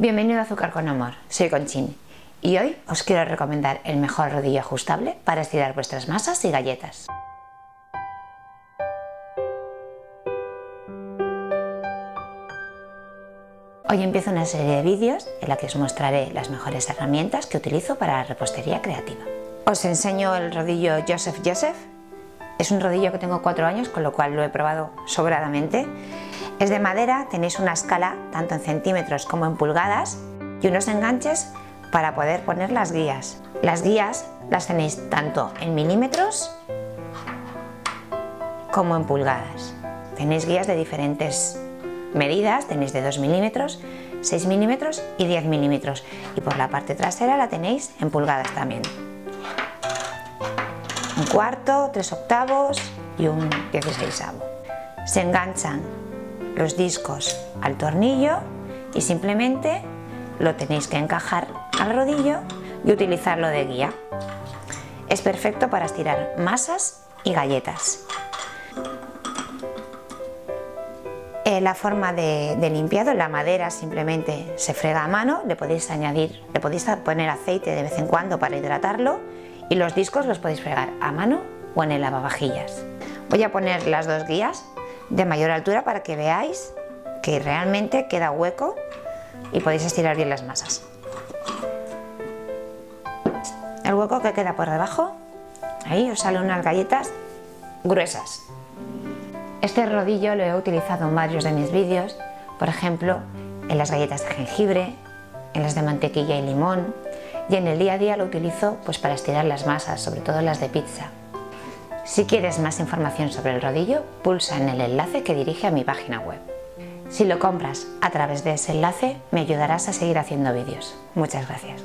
Bienvenido a Azúcar con Amor, soy Conchín y hoy os quiero recomendar el mejor rodillo ajustable para estirar vuestras masas y galletas. Hoy empiezo una serie de vídeos en la que os mostraré las mejores herramientas que utilizo para la repostería creativa. Os enseño el rodillo Joseph Joseph. Es un rodillo que tengo 4 años, con lo cual lo he probado sobradamente es de madera, tenéis una escala tanto en centímetros como en pulgadas y unos enganches para poder poner las guías. Las guías las tenéis tanto en milímetros como en pulgadas. Tenéis guías de diferentes medidas, tenéis de 2 milímetros, 6 milímetros y 10 milímetros. Y por la parte trasera la tenéis en pulgadas también. Un cuarto, tres octavos y un 16 Se enganchan los discos al tornillo y simplemente lo tenéis que encajar al rodillo y utilizarlo de guía. Es perfecto para estirar masas y galletas. Eh, la forma de, de, limpiado, la madera simplemente se frega a mano, le podéis añadir, le podéis poner aceite de vez en cuando para hidratarlo y los discos los podéis fregar a mano o en el lavavajillas. Voy a poner las dos guías de mayor altura para que veáis que realmente queda hueco y podéis estirar bien las masas. El hueco que queda por debajo, ahí os salen unas galletas gruesas. Este rodillo lo he utilizado en varios de mis vídeos, por ejemplo, en las galletas de jengibre, en las de mantequilla y limón, y en el día a día lo utilizo pues para estirar las masas, sobre todo las de pizza. Si quieres más información sobre el rodillo, pulsa en el enlace que dirige a mi página web. Si lo compras a través de ese enlace, me ayudarás a seguir haciendo vídeos. Muchas gracias.